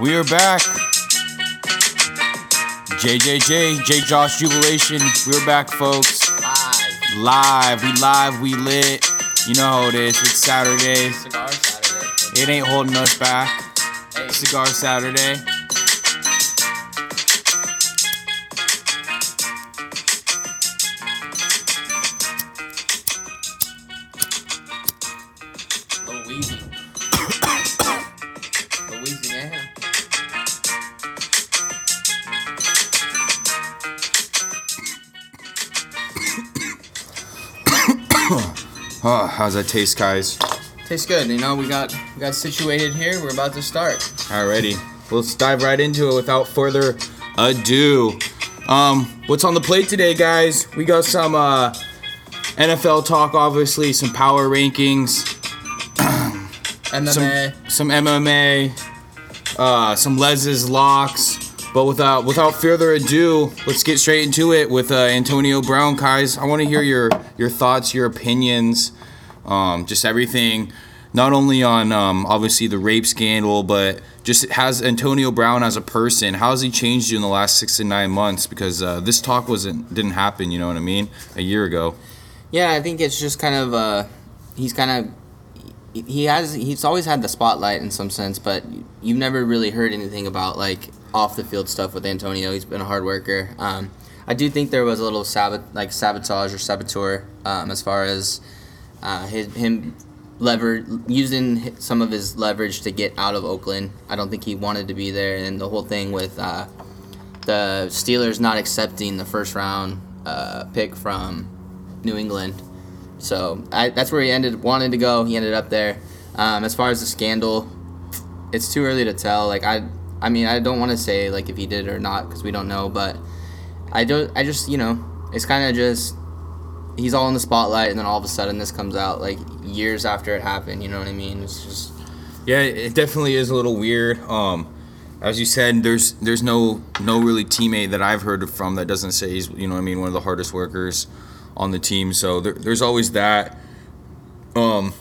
We are back. JJJ, J Josh Jubilation. We're back, folks. Live. Live. We live. We lit. You know how it is. It's Saturday. Cigar Saturday. It ain't holding us back. Hey, Cigar Saturday. Huh, how's that taste, guys? Tastes good. You know, we got we got situated here. We're about to start. Alrighty. Let's dive right into it without further ado. Um, what's on the plate today, guys? We got some uh, NFL talk, obviously, some power rankings, MMA. some MMA, uh, some Les's locks. But without without further ado, let's get straight into it with uh, Antonio Brown, guys. I want to hear your your thoughts, your opinions, um, just everything. Not only on um, obviously the rape scandal, but just has Antonio Brown as a person. How has he changed you in the last six to nine months? Because uh, this talk wasn't didn't happen. You know what I mean? A year ago. Yeah, I think it's just kind of uh, he's kind of he has he's always had the spotlight in some sense, but you've never really heard anything about like off the field stuff with Antonio. He's been a hard worker. Um, I do think there was a little sabot like sabotage or saboteur um, as far as uh, his him lever using some of his leverage to get out of Oakland. I don't think he wanted to be there, and the whole thing with uh, the Steelers not accepting the first round uh, pick from New England. So I, that's where he ended wanted to go. He ended up there. Um, as far as the scandal, it's too early to tell. Like I, I mean, I don't want to say like if he did or not because we don't know. But I don't. I just you know, it's kind of just he's all in the spotlight, and then all of a sudden this comes out like years after it happened. You know what I mean? It's just Yeah, it definitely is a little weird. Um, as you said, there's there's no no really teammate that I've heard from that doesn't say he's you know I mean one of the hardest workers on the team. So there, there's always that. Um,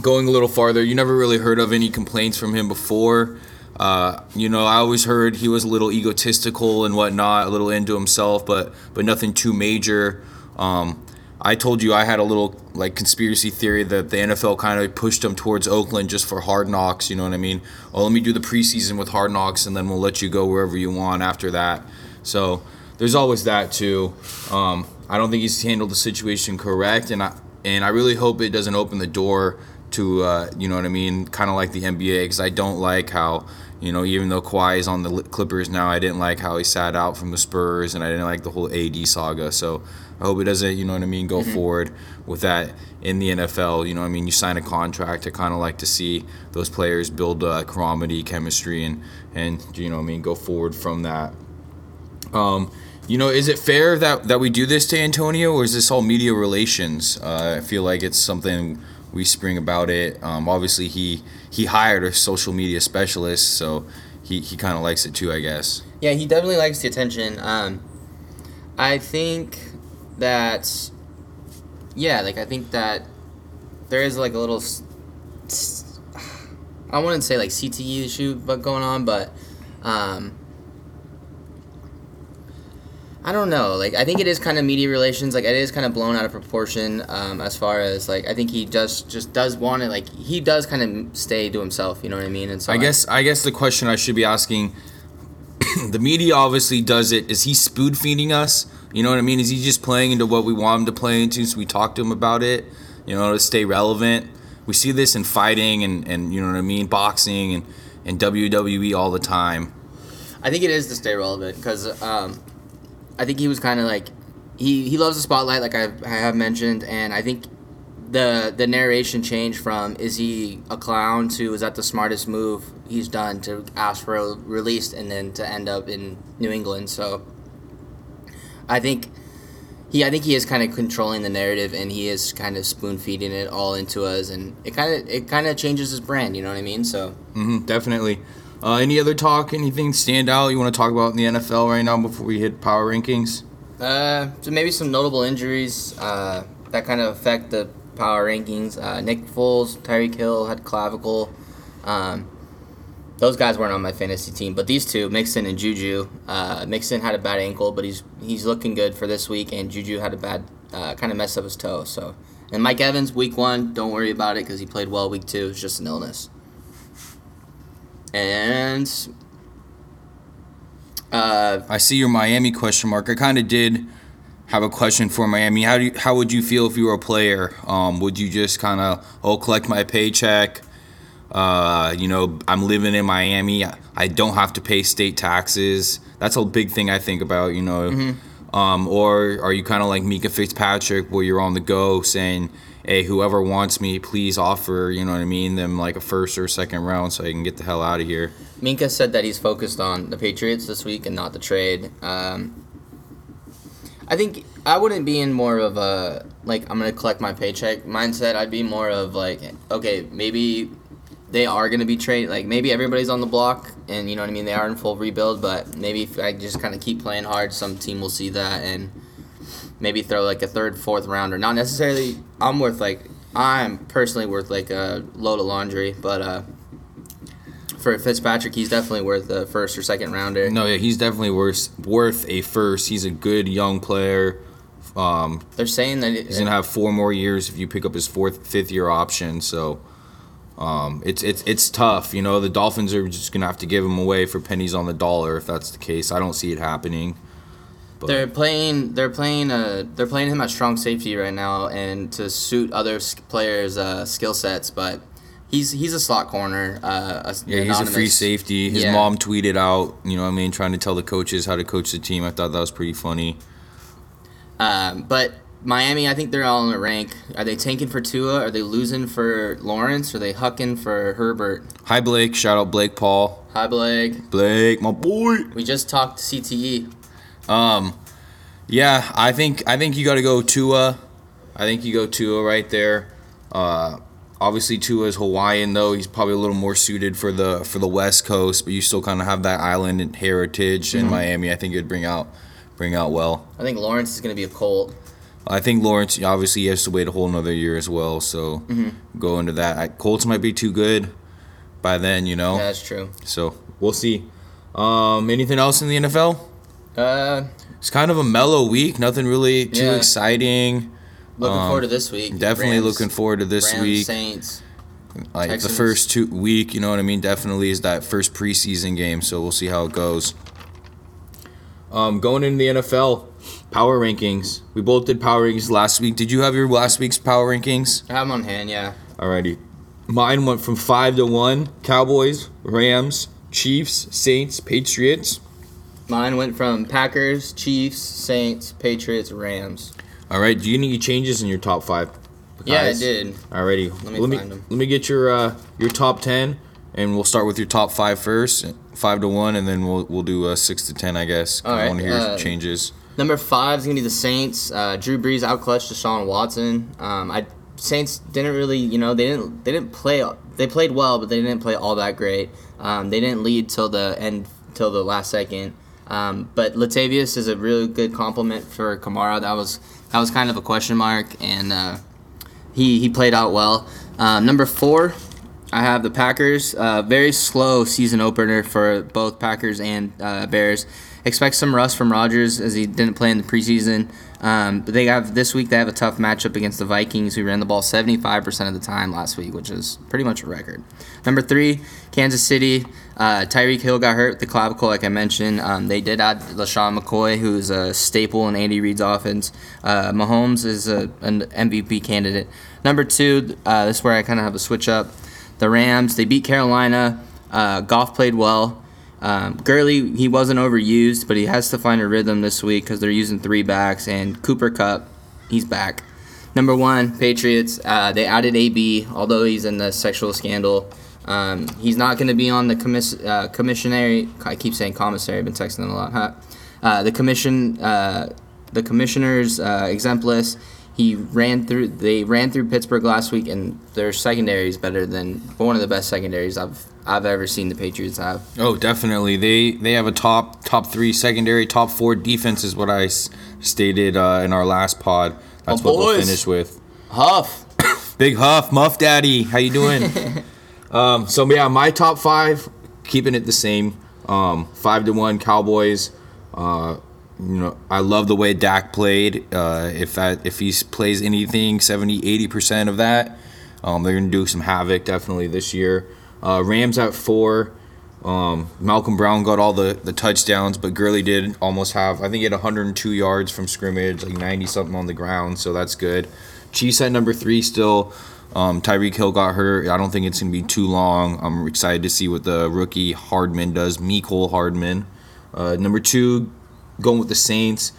going a little farther, you never really heard of any complaints from him before. Uh, you know, I always heard he was a little egotistical and whatnot, a little into himself, but but nothing too major. Um, I told you I had a little like conspiracy theory that the NFL kind of pushed him towards Oakland just for hard knocks. You know what I mean? Oh, let me do the preseason with hard knocks, and then we'll let you go wherever you want after that. So there's always that too. Um, I don't think he's handled the situation correct, and I and I really hope it doesn't open the door to uh, you know what I mean, kind of like the NBA, because I don't like how you know even though Kawhi is on the Clippers now, I didn't like how he sat out from the Spurs, and I didn't like the whole AD saga. So I hope it doesn't you know what I mean go forward with that in the NFL. You know what I mean, you sign a contract. I kind of like to see those players build uh, comedy, chemistry, and and you know what I mean go forward from that. Um, you know, is it fair that, that we do this to Antonio, or is this all media relations? Uh, I feel like it's something we spring about it. Um, obviously, he he hired a social media specialist, so he, he kind of likes it too, I guess. Yeah, he definitely likes the attention. Um, I think that, yeah, like I think that there is like a little, I wouldn't say like CTE issue, but going on, but, um, I don't know. Like I think it is kind of media relations. Like it is kind of blown out of proportion. Um, as far as like I think he just just does want it. like he does kind of stay to himself. You know what I mean? And so I guess I guess the question I should be asking, the media obviously does it. Is he spoon feeding us? You know what I mean? Is he just playing into what we want him to play into? So we talk to him about it, you know, to stay relevant. We see this in fighting and, and you know what I mean, boxing and, and WWE all the time. I think it is to stay relevant because um, I think he was kind of like he, he loves the spotlight, like I, I have mentioned, and I think the the narration changed from is he a clown to is that the smartest move he's done to ask for a release and then to end up in New England. So I think he I think he is kind of controlling the narrative and he is kind of spoon feeding it all into us and it kind of it kind of changes his brand. You know what I mean? So. hmm definitely. Uh, any other talk? Anything stand out you want to talk about in the NFL right now before we hit power rankings? Uh, so maybe some notable injuries uh, that kind of affect the power rankings. Uh, Nick Foles, Tyreek Hill had clavicle. Um, those guys weren't on my fantasy team, but these two, Mixon and Juju. Uh, Mixon had a bad ankle, but he's he's looking good for this week, and Juju had a bad uh, kind of messed up his toe. So, and Mike Evans, week one, don't worry about it because he played well week two. It's just an illness. And uh, I see your Miami question mark. I kind of did have a question for Miami. How do you, how would you feel if you were a player? Um, would you just kind of oh collect my paycheck? Uh, you know, I'm living in Miami. I don't have to pay state taxes. That's a big thing I think about. You know, Mm-hmm. um, or are you kind of like Minkah Fitzpatrick, where you're on the go saying, "Hey, whoever wants me, please offer." You know what I mean? Them like a first or second round, so I can get the hell out of here. Minkah said that he's focused on the Patriots this week and not the trade. Um, I think I wouldn't be in more of a like I'm gonna collect my paycheck mindset. I'd be more of like, okay, maybe they are gonna be trade. Like maybe everybody's on the block, and you know what I mean. They are in full rebuild, but maybe if I just kind of keep playing hard, some team will see that and maybe throw like a third, fourth rounder. Not necessarily. I'm worth like I'm personally worth like a load of laundry, but uh, for Fitzpatrick, he's definitely worth a first or second rounder. No, yeah, he's definitely worth worth a first. He's a good young player. Um, They're saying that it, he's gonna have four more years if you pick up his fourth, fifth year option. So, um, it's it's it's tough. You know, the Dolphins are just gonna have to give him away for pennies on the dollar if that's the case. I don't see it happening. they're playing. They're playing. Uh, they're playing him at strong safety right now, and to suit other players' uh, skill sets. But he's he's a slot corner. Uh, a, Yeah, he's a free safety. His Yeah. mom tweeted out, you know, what I mean, trying to tell the coaches how to coach the team. I thought that was pretty funny. Um, but Miami, I think they're all in a rank. Are they tanking for Tua? Are they losing for Lawrence? Are they hucking for Herbert? Hi, Blake. Shout out Blake Paul. Hi, Blake. Blake, my boy. We just talked. CTE. Um, yeah, I think I think you got to go Tua. I think you go Tua right there. Uh, obviously Tua is Hawaiian though. He's probably a little more suited for the for the West Coast, but you still kind of have that island and heritage in Miami. I think it'd bring out bring out well. I think Lawrence is going to be a Colt. I think Lawrence obviously he has to wait a whole another year as well. So go into that. I, Colts might be too good by then, you know. Yeah, that's true. So we'll see. Um, anything else in the NFL? Uh, It's kind of a mellow week. Nothing really too Yeah. exciting. Looking Um, forward to this week. Definitely Rams- looking forward to this Rams, week. Saints. Like Texans. the first two week, you know what I mean. Definitely is that first preseason game. So we'll see how it goes. Um, going into the NFL power rankings. We both did power rankings last week. Did you have your last week's power rankings? I have them on hand. Yeah. Alrighty. Mine went from five to one. Cowboys, Rams, Chiefs, Saints, Patriots. Mine went from Packers, Chiefs, Saints, Patriots, Rams. All right. Do you need any changes in your top five? Yeah, I guys? did. Alrighty. Let me let me find 'em. let me get your uh, your top ten, and we'll start with your top five first, five to one, and then we'll we'll do uh, six to ten, I guess. I Alright, want to hear uh, changes. Number five is gonna be the Saints. Uh, Drew Brees outclutched Deshaun Watson. Um, I Saints didn't really, you know, they didn't they didn't play. They played well, but they didn't play all that great. Um, they didn't lead till the end, till the last second. Um, but Latavius is a really good compliment for Kamara. That was that was kind of a question mark, and uh, he he played out well. Um, number four, I have the Packers. Uh, very slow season opener for both Packers and uh, Bears. Expect some rust from Rodgers as he didn't play in the preseason. Um, but they have this week. They have a tough matchup against the Vikings, who ran the ball 75% of the time last week, which is pretty much a record. Number three, Kansas City. Uh, Tyreek Hill got hurt with the clavicle, like I mentioned. Um, they did add LeSean McCoy, who's a staple in Andy Reid's offense. Uh, Mahomes is a, an MVP candidate. Number two, uh, this is where I kind of have a switch up. The Rams, they beat Carolina. Uh, Goff played well. Um, Gurley, he wasn't overused, but he has to find a rhythm this week because they're using three backs. And Cooper Kupp, he's back. Number one, Patriots. Uh, they added AB, although he's in the sexual scandal. Um, he's not going to be on the commiss- uh, commissionary. I keep saying commissary. I've been texting them a lot. Huh? Uh, the commission, uh, the commissioner's uh, exempt list. He ran through. They ran through Pittsburgh last week, and their secondary is better than one of the best secondaries I've I've ever seen the Patriots have. Oh, definitely. They they have a top top three secondary, top four defense is what I s- stated uh, in our last pod. That's Oh, what we'll finish with. Huff. Big Huff, Muff Daddy, how you doing? um, so yeah, my top five: keeping it the same. Um, five to one Cowboys. Uh, you know, I love the way Dak played. Uh, if that if he plays anything 70, 80 percent of that, um, they're gonna do some havoc definitely this year. Uh, Rams at four. Um, Malcolm Brown got all the, the touchdowns, but Gurley did almost have, I think he had 102 yards from scrimmage, like 90 something on the ground, so that's good. Chiefs at number three still. Um, Tyreek Hill got hurt. I don't think it's going to be too long. I'm excited to see what the rookie Hardman does. Mecole Hardman. Uh, number two, going with the Saints.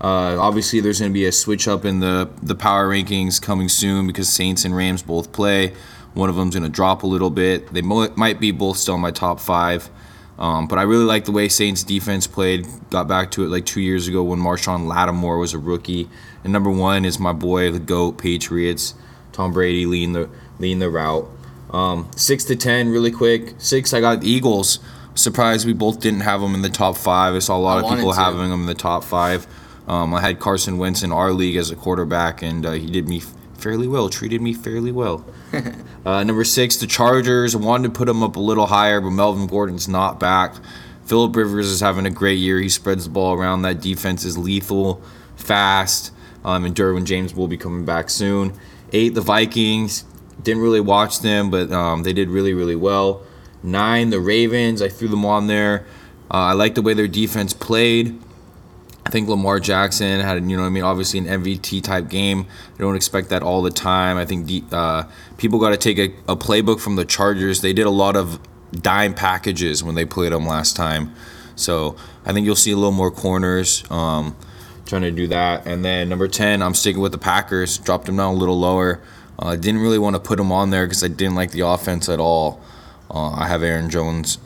Uh, obviously, there's going to be a switch up in the, the power rankings coming soon because Saints and Rams both play. One of them's going to drop a little bit. They mo- might be both still in my top five. Um, but I really like the way Saints defense played. Got back to it like two years ago when Marshon Lattimore was a rookie. And number one is my boy, the GOAT Patriots. Tom Brady leading the leading the route. Um, six to ten, really quick. Six, I got the Eagles. Surprised we both didn't have them in the top five. I saw a lot I of people to. having them in the top five. Um, I had Carson Wentz in our league as a quarterback, and uh, he did me fairly well. Treated me fairly well. uh, number six, the Chargers. I wanted to put them up a little higher, but Melvin Gordon's not back. Philip Rivers is having a great year. He spreads the ball around. That defense is lethal, fast, um, and Derwin James will be coming back soon. Eight, the Vikings. Didn't really watch them, but um, they did really, really well. Nine, the Ravens. I threw them on there. Uh, I like the way their defense played. I think Lamar Jackson had, you know, what I mean, obviously an MVP type game. I don't expect that all the time. I think the, uh, people got to take a, a playbook from the Chargers. They did a lot of dime packages when they played them last time, so I think you'll see a little more corners. Um, trying to do that, and then number ten, I'm sticking with the Packers. Dropped them down a little lower. I uh, didn't really want to put them on there because I didn't like the offense at all. Uh, I have Aaron Jones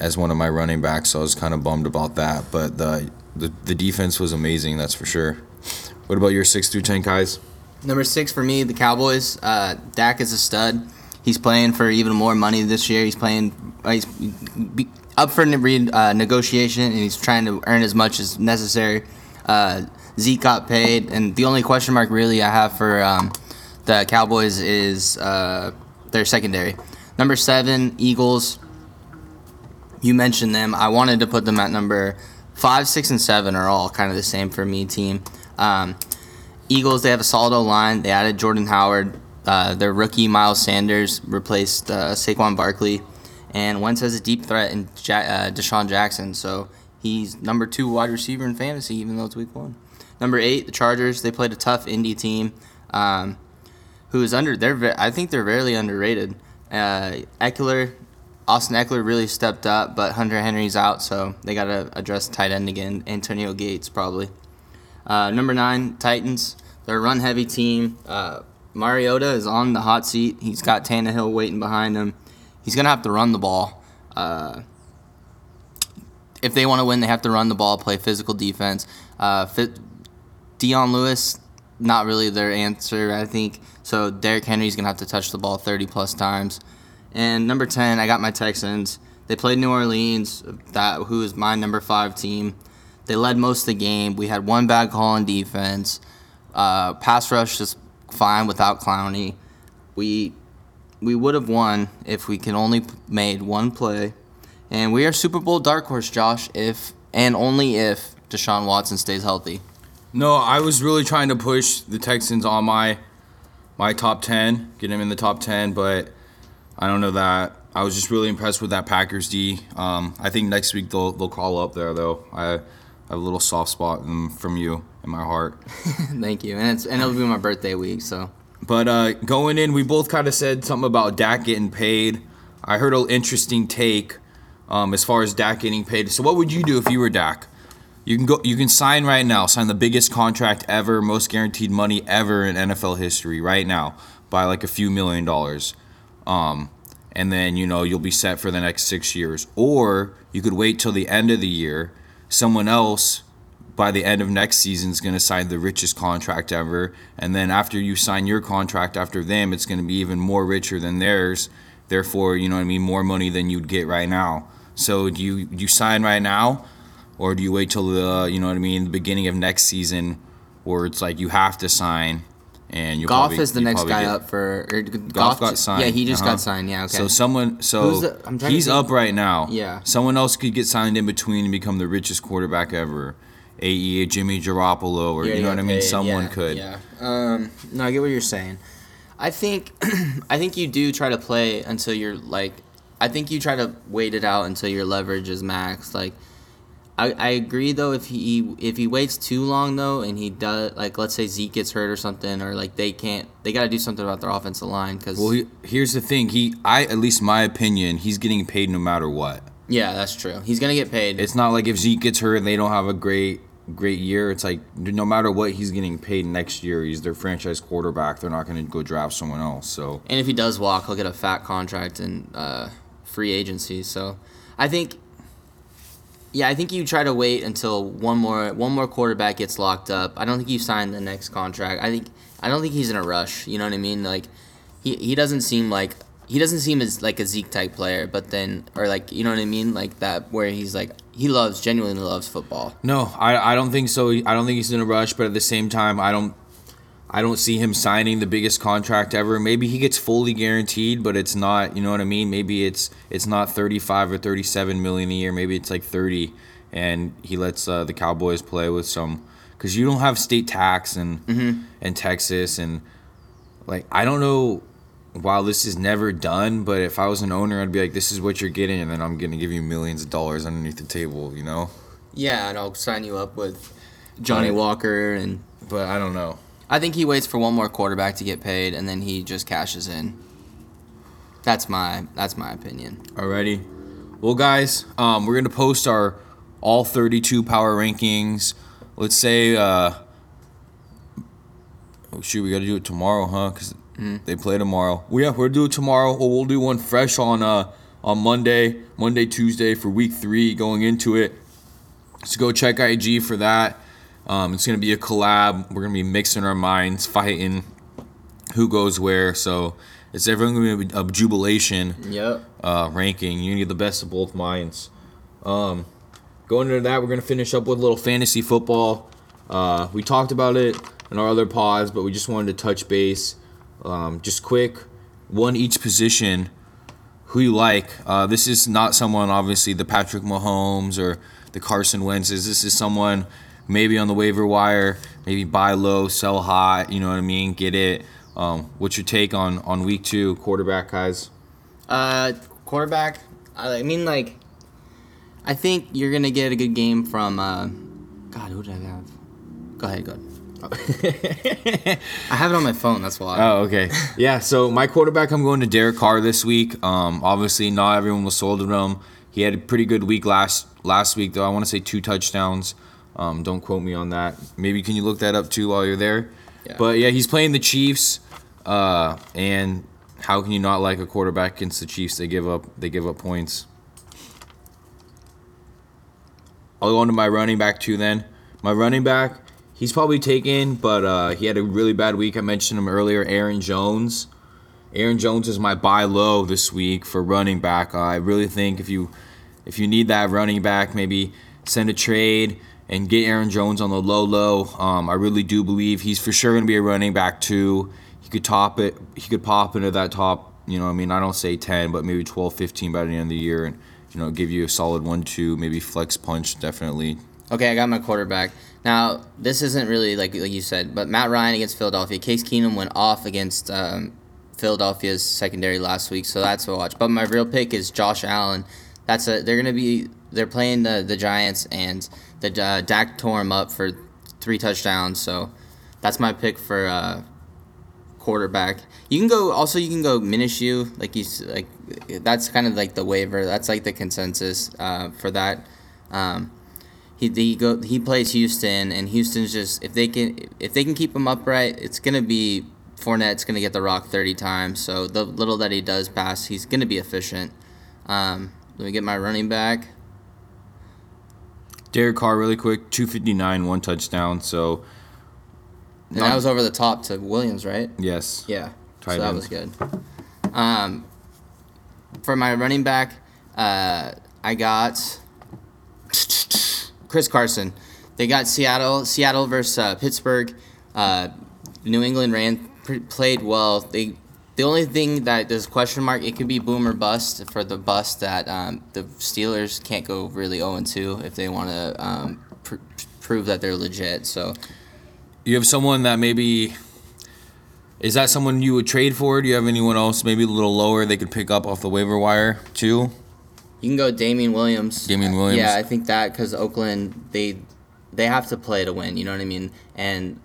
as one of my running backs, so I was kind of bummed about that. But the the, the defense was amazing, that's for sure. What about your six through ten guys? Number six for me, the Cowboys. Uh, Dak is a stud. He's playing for even more money this year. He's playing. Uh, he's up for uh, negotiation, and he's trying to earn as much as necessary. Uh, Zeke got paid, and the only question mark really I have for um, the Cowboys is uh, their secondary. Number seven, Eagles. You mentioned them. I wanted to put them at number five, six, and seven are all kind of the same for me team. Um, Eagles, they have a solid O line. They added Jordan Howard. Uh, their rookie Miles Sanders replaced uh, Saquon Barkley, and Wentz has a deep threat in ja- uh, DeSean Jackson. So he's number two wide receiver in fantasy, even though it's week one. Number eight, the Chargers. They played a tough Indy team, um, who is under. They're I think they're very underrated. Uh, Ekeler, Austin Ekeler really stepped up, but Hunter Henry's out, so they got to address tight end again. Antonio Gates probably. Uh, number nine, Titans. They're a run heavy team. Uh, Mariota is on the hot seat. He's got Tannehill waiting behind him. He's gonna have to run the ball. Uh, if they want to win, they have to run the ball, play physical defense. Uh, Dion Lewis, not really their answer, I think. So Derrick Henry's gonna have to touch the ball 30 plus times. And number 10, I got my Texans. They played New Orleans, that who is my number five team. They led most of the game. We had one bad call on defense. Uh, pass rush just fine without Clowney. We we would have won if we could only made one play. And we are Super Bowl dark horse, Josh, if and only if Deshaun Watson stays healthy. No, I was really trying to push the Texans on my my top ten, get him in the top ten, but I don't know that. I was just really impressed with that Packers D. Um, I think next week they'll they'll call up there though. I I have a little soft spot in, from you in my heart. Thank you. And it's and it'll be my birthday week, so But uh, going in, we both kind of said something about Dak getting paid. I heard an interesting take um, as far as Dak getting paid. So, what would you do if you were Dak? You can go. You can sign right now. Sign the biggest contract ever, most guaranteed money ever in NFL history right now by like a few million dollars. Um, and then you know you'll be set for the next six years. Or you could wait till the end of the year. Someone else by the end of next season is going to sign the richest contract ever and then after you sign your contract after them it's going to be even more richer than theirs therefore you know what i mean more money than you'd get right now so do you do you sign right now or do you wait till the you know what i mean the beginning of next season where it's like you have to sign and you Goff is the next guy up for. Or Goff got signed. Yeah, he just uh-huh. got signed. Yeah, okay. So someone, so the- I'm trying to he's up right now. Yeah. Someone else could get signed in between and become the richest quarterback ever. A.E. Jimmy Garoppolo, or Yeah, you know got what I mean. paid. Someone Yeah, could. Yeah. Um. No, I get what you're saying. I think, I think you do try to play until you're like, I think you try to wait it out until your leverage is max. Like, I, I agree though if he if he waits too long though and he does like let's say Zeke gets hurt or something or like they can't they got to do something about their offensive line because Well, he, here's the thing. He, I, at least my opinion, he's getting paid no matter what. yeah that's true he's gonna get paid It's not like if Zeke gets hurt and they don't have a great, great year. It's like no matter what, he's getting paid next year. He's their franchise quarterback. They're not going to go draft someone else. So And if he does walk, he'll get a fat contract and uh, free agency. So I think, yeah, I think you try to wait until one more one more quarterback gets locked up. I don't think you sign the next contract. I think I don't think he's in a rush. You know what I mean? Like he he doesn't seem like he doesn't seem as like a Zeke type player. But then or like you know what I mean? Like that where he's like he loves genuinely loves football. no, I, I don't think so. I don't think he's in a rush. But at the same time, I don't. I don't see him signing the biggest contract ever. Maybe he gets fully guaranteed, but it's not. You know what I mean? Maybe it's it's not thirty five or thirty seven million a year. Maybe it's like thirty, and he lets uh, the Cowboys play with some because you don't have state tax and and Texas and like I don't know. While this is never done, but if I was an owner, I'd be like, "This is what you're getting," and then I'm gonna give you millions of dollars underneath the table. You know? Yeah, and I'll sign you up with Johnny Walker and But I don't know. I think he waits for one more quarterback to get paid, and then he just cashes in. That's my that's my opinion. Alrighty. Well, guys, um, we're gonna post our all 32 power rankings. Let's say, uh, oh shoot, we gotta do it tomorrow, huh? Cause they play tomorrow. Well, yeah, we'll do it tomorrow. Well, we'll do one fresh on uh on Monday, Monday, Tuesday for week three going into it. So go check IG for that. Um, it's gonna be a collab. We're gonna be mixing our minds, fighting who goes where. So it's everyone gonna be a jubilation Yep. uh, ranking. You need the best of both minds. Um, going into that, we're gonna finish up with a little fantasy football. Uh, we talked about it in our other pods, but we just wanted to touch base. Um, just quick, one each position. Who you like? Uh, this is not someone, obviously, the Patrick Mahomes or the Carson Wentz's. This is someone maybe on the waiver wire, maybe buy low, sell high. You know what I mean? Get it. Um, what's your take on on week two quarterback guys? Uh, quarterback. I mean, like, I think you're gonna get a good game from. Uh, God, who did I have? Go ahead, go ahead. I have it on my phone. That's why. Oh, okay. Yeah, so my quarterback, I'm going to Derek Carr this week. Um, obviously, not everyone was sold on him. He had a pretty good week last last week, though. I want to say two touchdowns. Um, don't quote me on that. Maybe can you look that up too while you're there? Yeah. But yeah, he's playing the Chiefs. Uh, and how can you not like a quarterback against the Chiefs? They give up they give up points. I'll go into my running back too then. My running back, he's probably taken, but uh, he had a really bad week. I mentioned him earlier, Aaron Jones. Aaron Jones is my buy low this week for running back. Uh, I really think if you if you need that running back, maybe send a trade and get Aaron Jones on the low low. Um, I really do believe he's for sure going to be a running back too. He could top it. He could pop into that top. You know, I mean, I don't say 10, but maybe 12, 15 by the end of the year, and you know, give you a solid one, two, maybe flex punch, definitely. Okay, I got my quarterback. Now, this isn't really like like you said, but Matt Ryan against Philadelphia. Case Keenum went off against um, Philadelphia's secondary last week, so that's a watch. But my real pick is Josh Allen. That's a they're gonna be they're playing the the Giants and the uh, Dak tore him up for three touchdowns, so that's my pick for uh, quarterback. You can go also you can go Minshew like you like that's kind of like the waiver. That's like the consensus uh, for that. Um, he he go he plays Houston and Houston's just if they can if they can keep him upright, it's gonna be Fournette's gonna get the rock thirty times. So the little that he does pass, he's gonna be efficient. Um, let me get my running back. Derek Carr, really quick, 259, one touchdown. So, And that was over the top to Williams, right? yes. Yeah. Tight so that end. was good. Um, for my running back, uh, I got Chris Carson. They got Seattle, Seattle versus uh, Pittsburgh. Uh, New England ran pr- played well. They the only thing that there's a question mark it could be boom or bust for the bust that um, the Steelers can't go really 0 2 if they want to um, pr- prove that they're legit. So You have someone that maybe. Is that someone you would trade for? Do you have anyone else maybe a little lower they could pick up off the waiver wire too? you can go Damien Williams. Damien Williams. Yeah, I think that because Oakland they they have to play to win. You know what I mean? And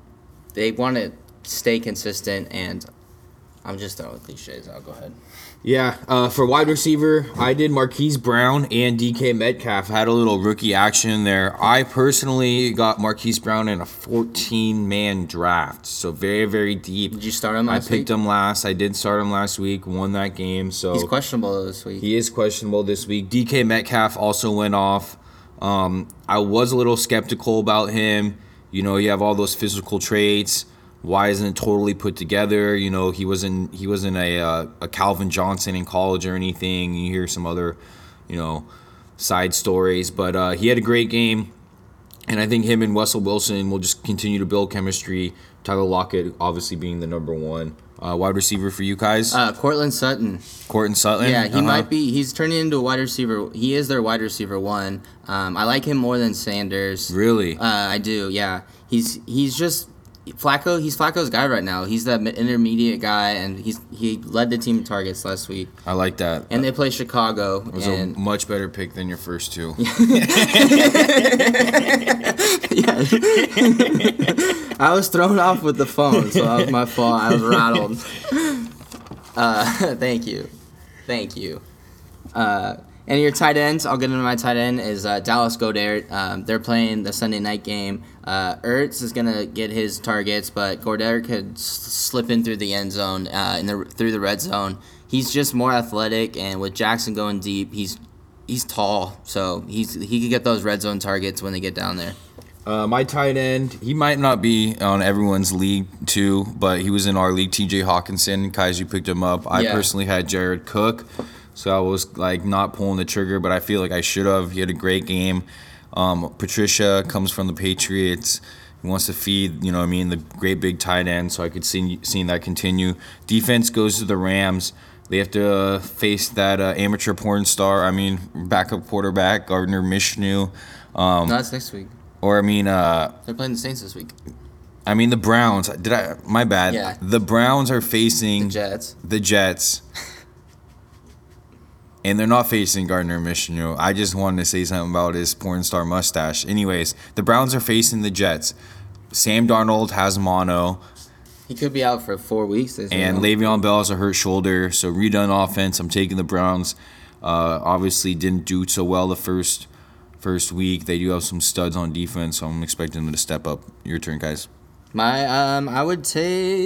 they want to stay consistent. And I'm just throwing cliches. I'll go ahead. Yeah, uh, for wide receiver, I did Marquise Brown and DK Metcalf. Had a little rookie action there. I personally got Marquise Brown in a 14 man draft, so very, very deep. Did you start him I picked week? him last. I did start him last week, won that game. So He's questionable this week. he is questionable this week. DK Metcalf also went off. Um, I was a little skeptical about him. You know, you have all those physical traits. Why isn't it totally put together? You know, he wasn't he wasn't a uh, a Calvin Johnson in college or anything. You hear some other, you know, side stories, but uh, he had a great game, and I think him and Russell Wilson will just continue to build chemistry. Tyler Lockett, obviously being the number one uh, wide receiver for you guys. Uh, Courtland Sutton. Courtland Sutton. Yeah, he uh-huh. might be. He's turning into a wide receiver. He is their wide receiver one. Um, I like him more than Sanders. Really? Uh, I do. Yeah, he's he's just Flacco. He's Flacco's guy right now. He's that intermediate guy, and he's he led the team in targets last week. I like that. And they play Chicago. It was and a much better pick than your first two. I was thrown off with the phone, so that was my fault. I was rattled. Uh, thank you, thank you. Uh, and your tight ends, I'll get into my tight end is uh, Dallas Goedert. Um, they're playing the Sunday night game. Uh, Ertz is gonna get his targets, but Godert could s- slip in through the end zone, uh, in the through the red zone. He's just more athletic, and with Jackson going deep, he's he's tall, so he's he could get those red zone targets when they get down there. Uh, my tight end, he might not be on everyone's league too, but he was in our league. T.J. Hockenson, you picked him up. I Yeah. personally had Jared Cook, so I was like not pulling the trigger, but I feel like I should have. He had a great game. Um, Patricia comes from the Patriots. He wants to feed, you know, what I mean, the great big tight end. So I could see seeing that continue. Defense goes to the Rams. They have to uh, face that uh, amateur porn star. I mean, backup quarterback Gardner Minshew. Um, No, that's next week. or I mean, uh, They're playing the Saints this week. I mean the Browns. Did I? My bad. Yeah. The Browns are facing The Jets. the Jets, and they're not facing Gardner Minshew. I just wanted to say something about his porn star mustache. Anyways, the Browns are facing the Jets. Sam Darnold has mono, He could be out for four weeks. And year. Le'Veon Bell has a hurt shoulder. So redone offense. I'm taking the Browns. Uh, obviously didn't do so well the first first week. They do have some studs on defense, so I'm expecting them to step up. Your turn, guys. My um, I would say